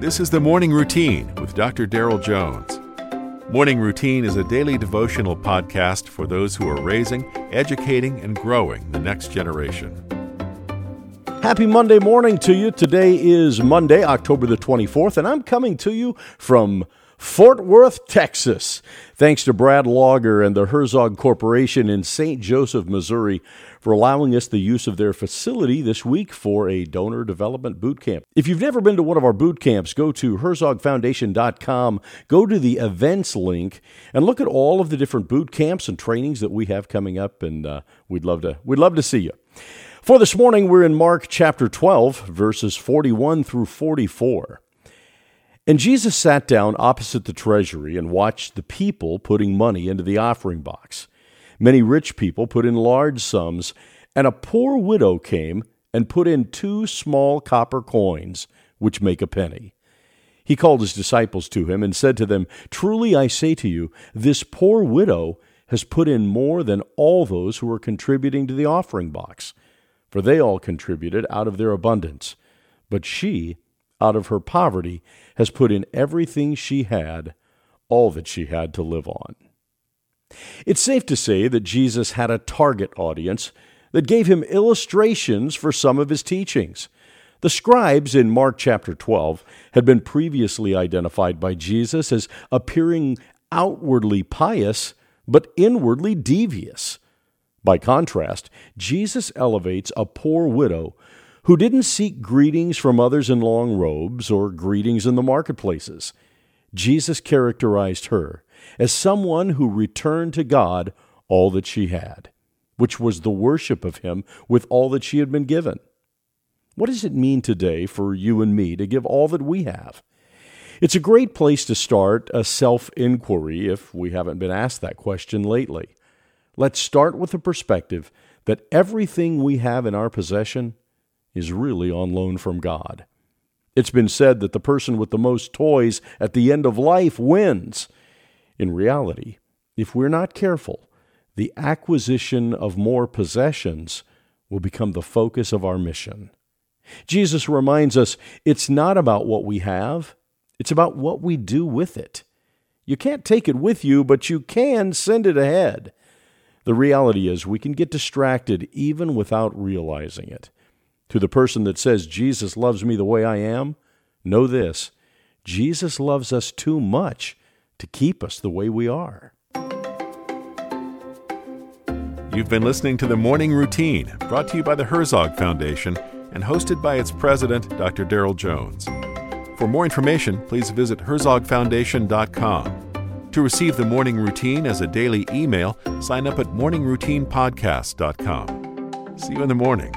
This is the Morning Routine with Dr. Daryl Jones. Morning Routine is a daily devotional podcast for those who are raising, educating, and growing the next generation. Happy Monday morning to you. Today is Monday, October the 24th, and I'm coming to you from Fort Worth, Texas. Thanks to Brad Lager and the Herzog Corporation in St. Joseph, Missouri, for allowing us the use of their facility this week for a donor development boot camp. If you've never been to one of our boot camps, go to herzogfoundation.com, go to the events link, and look at all of the different boot camps and trainings that we have coming up, and uh, we'd love to we'd love to see you. For this morning, we're in Mark chapter 12, verses 41 through 44. And Jesus sat down opposite the treasury and watched the people putting money into the offering box. Many rich people put in large sums, and a poor widow came and put in two small copper coins, which make a penny. He called his disciples to him and said to them, Truly I say to you, this poor widow has put in more than all those who are contributing to the offering box, for they all contributed out of their abundance. But she, out of her poverty, has put in everything she had, all that she had to live on. It's safe to say that Jesus had a target audience that gave him illustrations for some of his teachings. The scribes in Mark chapter 12 had been previously identified by Jesus as appearing outwardly pious, but inwardly devious. By contrast, Jesus elevates a poor widow who didn't seek greetings from others in long robes or greetings in the marketplaces. Jesus characterized her as someone who returned to God all that she had, which was the worship of Him with all that she had been given. What does it mean today for you and me to give all that we have? It's a great place to start a self inquiry if we haven't been asked that question lately. Let's start with the perspective that everything we have in our possession is really on loan from God. It's been said that the person with the most toys at the end of life wins. In reality, if we're not careful, the acquisition of more possessions will become the focus of our mission. Jesus reminds us it's not about what we have, it's about what we do with it. You can't take it with you, but you can send it ahead. The reality is, we can get distracted even without realizing it. To the person that says, Jesus loves me the way I am, know this Jesus loves us too much to keep us the way we are. You've been listening to The Morning Routine, brought to you by the Herzog Foundation and hosted by its president, Dr. Daryl Jones. For more information, please visit herzogfoundation.com. To receive the morning routine as a daily email, sign up at morningroutinepodcast.com. See you in the morning.